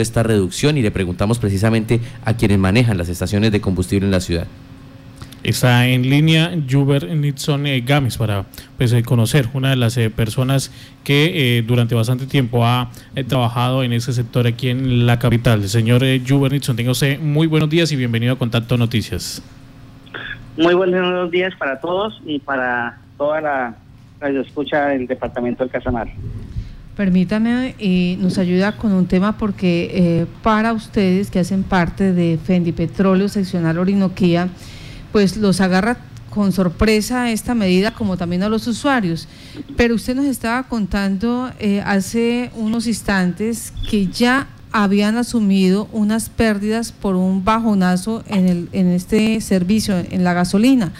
esta reducción y le preguntamos precisamente a quienes manejan las estaciones de combustible en la ciudad. Está en línea Juber Nixon eh, Games para pues, eh, conocer una de las eh, personas que durante bastante tiempo ha trabajado en ese sector aquí en la capital. El señor Juber Nixon, tenga usted muy buenos días y bienvenido a Contacto Noticias. Muy buenos días para todos y para toda la radio escucha del departamento del Casanare. Permítame y nos ayuda con un tema porque para ustedes que hacen parte de Fendi Petróleo Seccional Orinoquía, pues los agarra con sorpresa esta medida, como también a los usuarios. Pero usted nos estaba contando eh, hace unos instantes que ya habían asumido unas pérdidas por un bajonazo en, el, en este servicio, en la gasolina,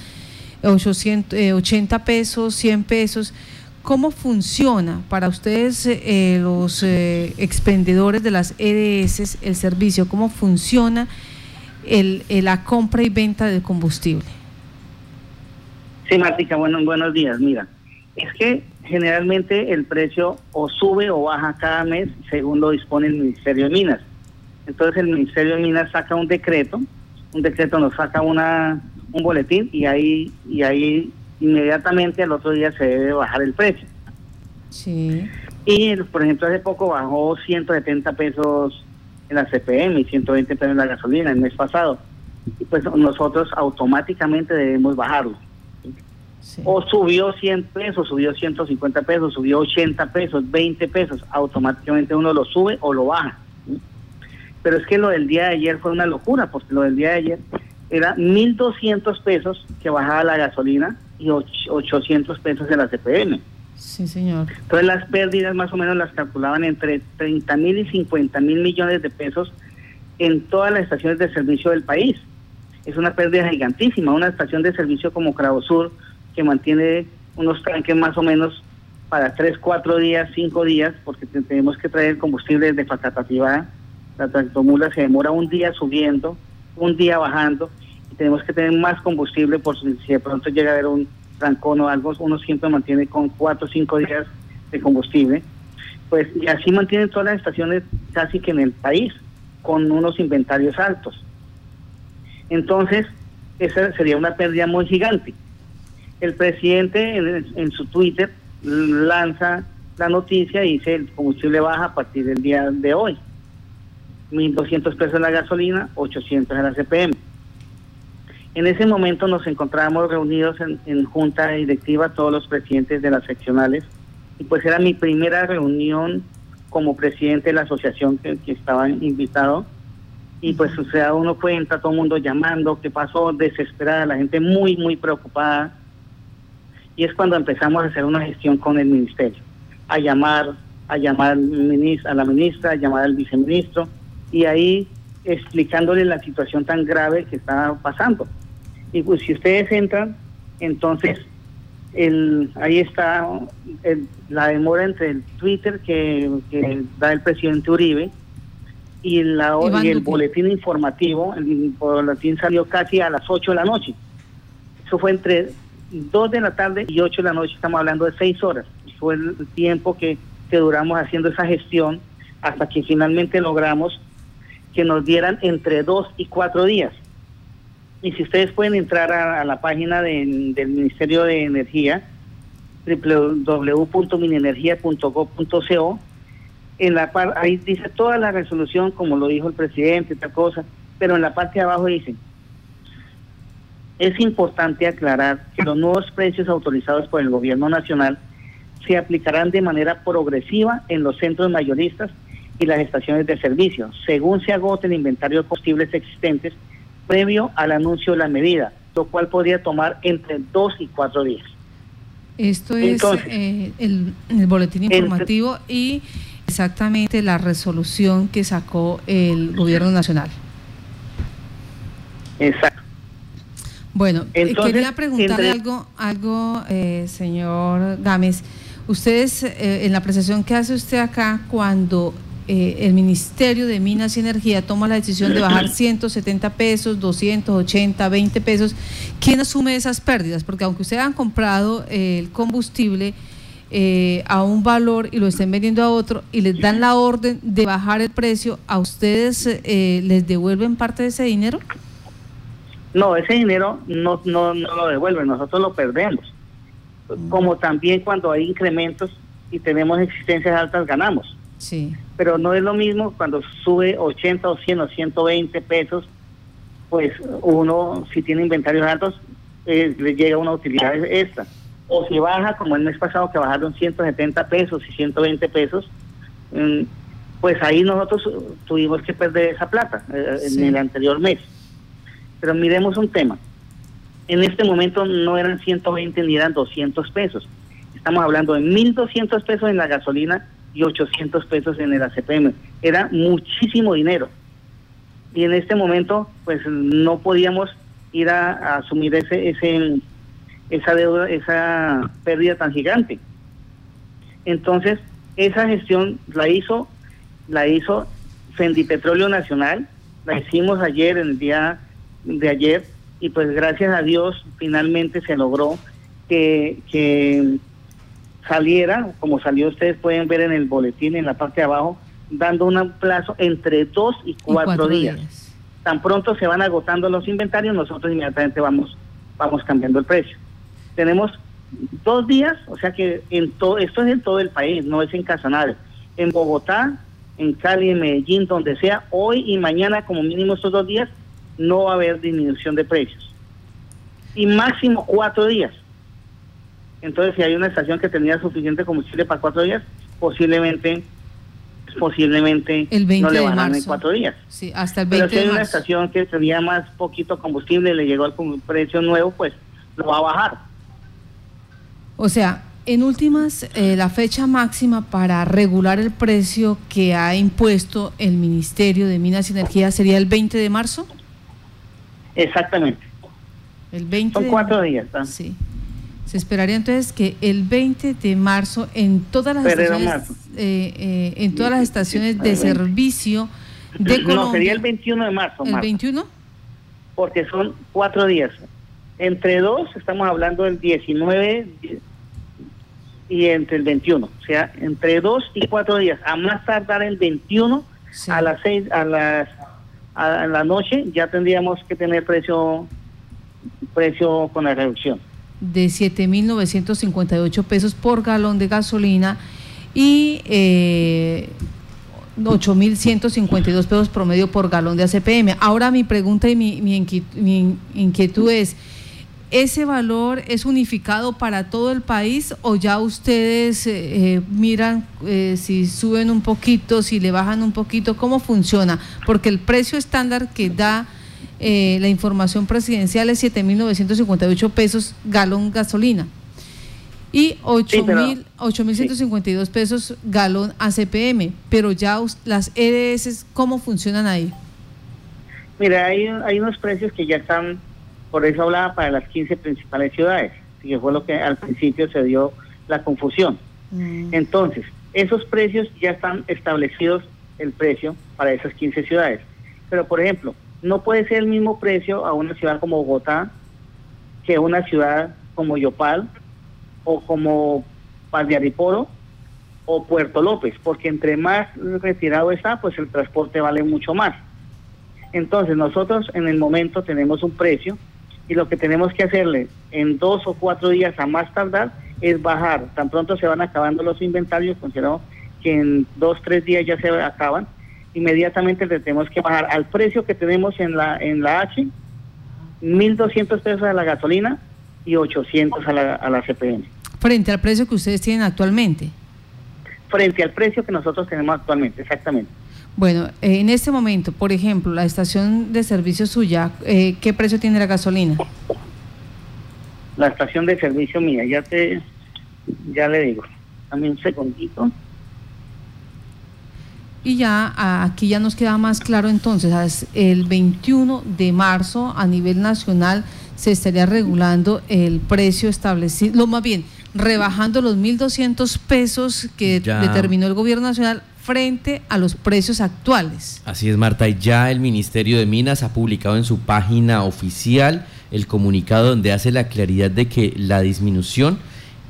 800, 80 eh, pesos, 100 pesos. ¿Cómo funciona para ustedes eh, los expendedores de las EDS el servicio? ¿Cómo funciona? el, la compra y venta de combustible. Sí, Martica, bueno, buenos días. Mira, es que generalmente el precio o sube o baja cada mes según lo dispone el Ministerio de Minas. Entonces el Ministerio de Minas saca un decreto, un decreto nos saca una un boletín y ahí y ahí inmediatamente al otro día se debe bajar el precio. Sí. Y por ejemplo hace poco bajó 170 pesos en la CPM y 120 pesos en la gasolina el mes pasado. Y pues nosotros automáticamente debemos bajarlo. O subió 100 pesos, subió 150 pesos, subió 80 pesos, 20 pesos, automáticamente uno lo sube o lo baja. Pero es que lo del día de ayer fue una locura, porque lo del día de ayer era 1.200 pesos que bajaba la gasolina y 800 pesos en la CPM. Sí, señor. Entonces las pérdidas más o menos las calculaban entre 30 mil y 50 mil millones de pesos en todas las estaciones de servicio del país. Es una pérdida gigantísima. Una estación de servicio como Sur que mantiene unos tanques más o menos para 3, 4 días, 5 días, porque tenemos que traer combustible desde Facatativá. La tractomula se demora un día subiendo, un día bajando, tenemos que tener más combustible por si de pronto llega a haber un trancón o algo, uno siempre mantiene con cuatro o cinco días de combustible. Pues y así mantienen todas las estaciones casi que en el país, con unos inventarios altos. Entonces, esa sería una pérdida muy gigante. El presidente en, su Twitter lanza la noticia y dice el combustible baja a partir del día de hoy. 1.200 pesos la gasolina, 800 en la CPM. En ese momento nos encontrábamos reunidos en, junta directiva todos los presidentes de las seccionales y pues era mi primera reunión como presidente de la asociación que, estaba invitado. Y pues o sea uno cuenta todo el mundo llamando qué pasó desesperada la gente muy muy preocupada. Y es cuando empezamos a hacer una gestión con el ministerio a llamar a llamar a la ministra a llamar al viceministro y ahí explicándole la situación tan grave que estaba pasando y pues si ustedes entran, entonces el, ahí está la demora entre el Twitter que, da el presidente Uribe y, la, y el boletín informativo. El boletín salió casi a las 8 de la noche. Eso fue entre 2 de la tarde y 8 de la noche, estamos hablando de 6 horas. Fue el tiempo que, que duramos haciendo esa gestión hasta que finalmente logramos que nos dieran entre 2 y 4 días y si ustedes pueden entrar a, la página del Ministerio de Energía, www.minenergia.gov.co, en la ahí dice toda la resolución, como lo dijo el presidente, tal cosa, pero en la parte de abajo dice, es importante aclarar que los nuevos precios autorizados por el gobierno nacional se aplicarán de manera progresiva en los centros mayoristas y las estaciones de servicio, según se agote el inventario de combustibles existentes previo al anuncio de la medida, lo cual podría tomar entre dos y cuatro días. Esto es eh, el, boletín informativo y exactamente la resolución que sacó el gobierno nacional. Exacto. Bueno, eh, quería preguntarle algo, algo eh, señor Gámez. Ustedes, en la apreciación que hace usted acá, cuando eh, el Ministerio de Minas y Energía toma la decisión de bajar 170 pesos, 280, 20 pesos, ¿quién asume esas pérdidas? Porque aunque ustedes han comprado el combustible, eh, a un valor y lo estén vendiendo a otro y les dan la orden de bajar el precio, ¿a ustedes eh, les devuelven parte de ese dinero? No, ese dinero no, no, no lo devuelven, nosotros lo perdemos. Como también cuando hay incrementos y tenemos existencias altas, ganamos. Sí. Pero no es lo mismo cuando sube 80 o 100 o 120 pesos, pues uno, si tiene inventarios altos, eh, le llega una utilidad extra. O si baja, como el mes pasado que bajaron 170 pesos y 120 pesos, mm, pues ahí nosotros tuvimos que perder esa plata eh, en el anterior mes. Pero miremos un tema. En este momento no eran 120 ni eran 200 pesos. Estamos hablando de 1.200 pesos en la gasolina y 800 pesos en el ACPM. Era muchísimo dinero. Y en este momento, pues no podíamos ir a, asumir ese, ese, esa deuda, esa pérdida tan gigante. Entonces, esa gestión la hizo, la hizo Petróleo Nacional, la hicimos ayer, en el día de ayer, y pues gracias a Dios finalmente se logró que saliera, como salió ustedes pueden ver en el boletín en la parte de abajo, dando un plazo entre dos y cuatro, días. Tan pronto se van agotando los inventarios, nosotros inmediatamente vamos, vamos cambiando el precio. Tenemos dos días, o sea que en todo, esto es en todo el país, no es en Casanare. En Bogotá, en Cali, en Medellín, donde sea, hoy y mañana como mínimo estos dos días, no va a haber disminución de precios. Y máximo cuatro días. Entonces, si hay una estación que tenía suficiente combustible para cuatro días, posiblemente posiblemente no le van en cuatro días. Sí, hasta el 20 Pero si hay una estación que tenía más poquito combustible y le llegó al precio nuevo, pues lo va a bajar. O sea, en últimas, eh, la fecha máxima para regular el precio que ha impuesto el Ministerio de Minas y Energía sería el 20 de marzo. Exactamente. El 20 Son cuatro días. Sí. Se esperaría entonces que el 20 de marzo en todas las estaciones, eh, eh, en todas las estaciones de servicio de Colombia. No, sería el 21 de marzo. ¿El 21? Porque son cuatro días. Entre dos, estamos hablando del 19 y entre el 21. O sea, entre dos y cuatro días. A más tardar el 21 a las seis, a las a la noche ya tendríamos que tener precio precio con la reducción de 7.958 pesos por galón de gasolina y eh, 8.152 pesos promedio por galón de ACPM. Ahora mi pregunta y mi, mi, inquietud, es, ¿ese valor es unificado para todo el país o ya ustedes eh, eh, miran eh, si suben un poquito, si le bajan un poquito? ¿Cómo funciona? Porque el precio estándar que da eh, la información presidencial es 7.958 pesos galón gasolina y 8.152 pesos galón ACPM, pero ya las EDS, ¿cómo funcionan ahí? Mira, hay, hay unos precios que ya están, por eso hablaba para las 15 principales ciudades, que fue lo que al principio se dio la confusión. Mm. Entonces, esos precios ya están establecidos el precio para esas 15 ciudades. Pero, por ejemplo, no puede ser el mismo precio a una ciudad como Bogotá que a una ciudad como Yopal o como Ariporo o Puerto López, porque entre más retirado está, pues el transporte vale mucho más. Entonces nosotros en el momento tenemos un precio y lo que tenemos que hacerle en dos o cuatro días a más tardar es bajar. Tan pronto se van acabando los inventarios, consideramos que en dos, tres días ya se acaban, inmediatamente le tenemos que bajar al precio que tenemos en la, en la H, 1.200 pesos a la gasolina y 800 a la, a la CPM. Frente al precio que ustedes tienen actualmente. Frente al precio que nosotros tenemos actualmente, exactamente. Bueno, eh, en este momento, por ejemplo, la estación de servicio suya, eh, ¿qué precio tiene la gasolina? La estación de servicio mía, ya te, ya le digo, dame un segundito. Y ya aquí ya nos queda más claro entonces, el 21 de marzo a nivel nacional se estaría regulando el precio establecido, lo más bien, rebajando los 1.200 pesos que determinó el gobierno nacional frente a los precios actuales. Así es, Marta, y ya el Ministerio de Minas ha publicado en su página oficial el comunicado donde hace la claridad de que la disminución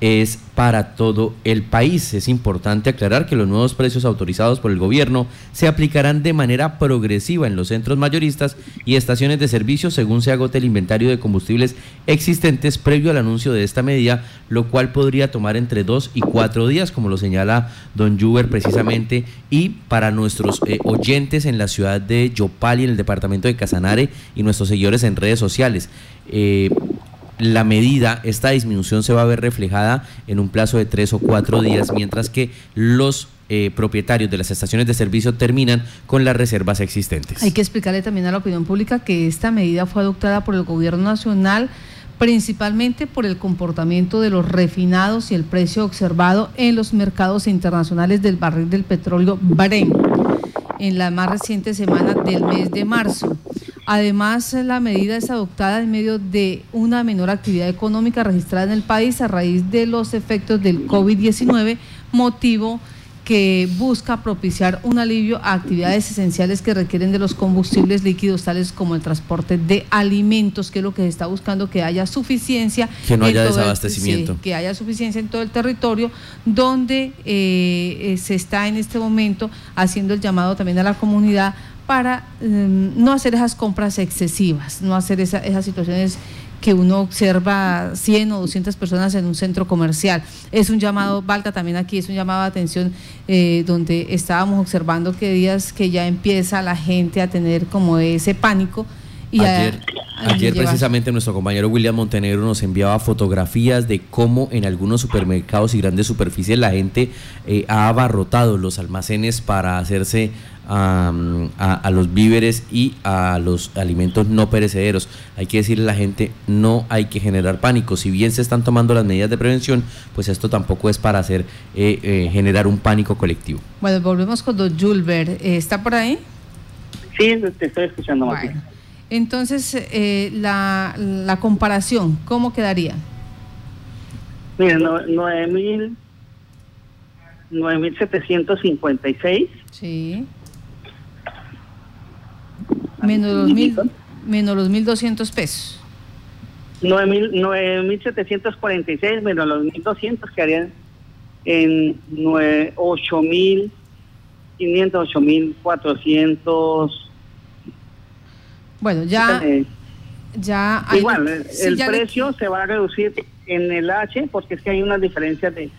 es para todo el país. Es importante aclarar que los nuevos precios autorizados por el gobierno se aplicarán de manera progresiva en los centros mayoristas y estaciones de servicio según se agote el inventario de combustibles existentes previo al anuncio de esta medida, lo cual podría tomar entre dos y cuatro días, como lo señala don Juber precisamente, y para nuestros eh, oyentes en la ciudad de Yopal y en el departamento de Casanare y nuestros seguidores en redes sociales. Eh, la medida, esta disminución se va a ver reflejada en un plazo de tres o cuatro días, mientras que los eh, propietarios de las estaciones de servicio terminan con las reservas existentes. Hay que explicarle también a la opinión pública que esta medida fue adoptada por el gobierno nacional principalmente por el comportamiento de los refinados y el precio observado en los mercados internacionales del barril del petróleo Brent en la más reciente semana del mes de marzo. Además, la medida es adoptada en medio de una menor actividad económica registrada en el país a raíz de los efectos del COVID-19, motivo que busca propiciar un alivio a actividades esenciales que requieren de los combustibles líquidos, tales como el transporte de alimentos, que es lo que se está buscando, que haya suficiencia. Que no haya desabastecimiento. que haya suficiencia en todo el territorio, donde eh, eh, se está en este momento haciendo el llamado también a la comunidad para em, no hacer esas compras excesivas, no hacer esas situaciones que uno observa 100 o 200 personas en un centro comercial. Es un llamado, Valta también aquí, es un llamado de atención eh, donde estábamos observando que días que ya empieza la gente a tener como ese pánico. Y ayer, ayer precisamente nuestro compañero William Montenegro nos enviaba fotografías de cómo en algunos supermercados y grandes superficies la gente eh, ha abarrotado los almacenes para hacerse a, los víveres y a los alimentos no perecederos. Hay que decirle a la gente, no hay que generar pánico. Si bien se están tomando las medidas de prevención, pues esto tampoco es para hacer eh, eh, generar un pánico colectivo. Bueno, volvemos con don Julber. Eh, ¿Está por ahí? Sí, te estoy escuchando. Entonces, la, la comparación, ¿cómo quedaría? Mira, 9.000 9.756. Sí. Menos los, mil, menos los 1.200 pesos. 9.746 menos los 1.200 quedarían en 8.500, 8.400. Bueno, ya... ya igual, el, precio se va a reducir en el H porque es que hay una diferencia de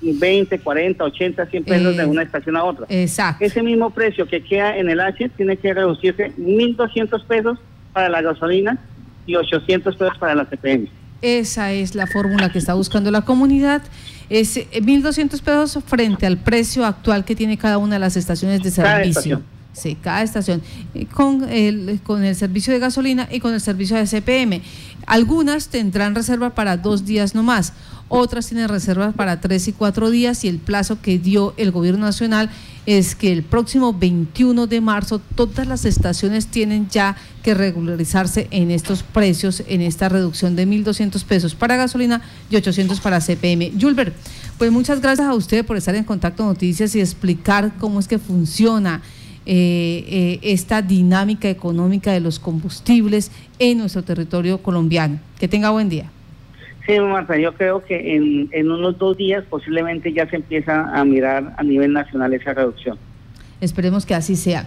20, 40, 80, 100 pesos de eh, una estación a otra. Exacto. Ese mismo precio que queda en el H tiene que reducirse 1.200 pesos para la gasolina y 800 pesos para la CPM. Esa es la fórmula que está buscando la comunidad. Es 1.200 eh, pesos frente al precio actual que tiene cada una de las estaciones de servicio. Sí, cada estación, eh, con el, con el servicio de gasolina y con el servicio de CPM. Algunas tendrán reserva para dos días no más, otras tienen reservas para tres y cuatro días y el plazo que dio el gobierno nacional es que el próximo 21 de marzo todas las estaciones tienen ya que regularizarse en estos precios, en esta reducción de 1.200 pesos para gasolina y 800 para CPM. Julber, pues muchas gracias a usted por estar en Contacto Noticias y explicar cómo es que funciona eh, eh, esta dinámica económica de los combustibles en nuestro territorio colombiano. Que tenga buen día. Sí, Marta, yo creo que en, en unos dos días posiblemente ya se empieza a mirar a nivel nacional esa reducción. Esperemos que así sea.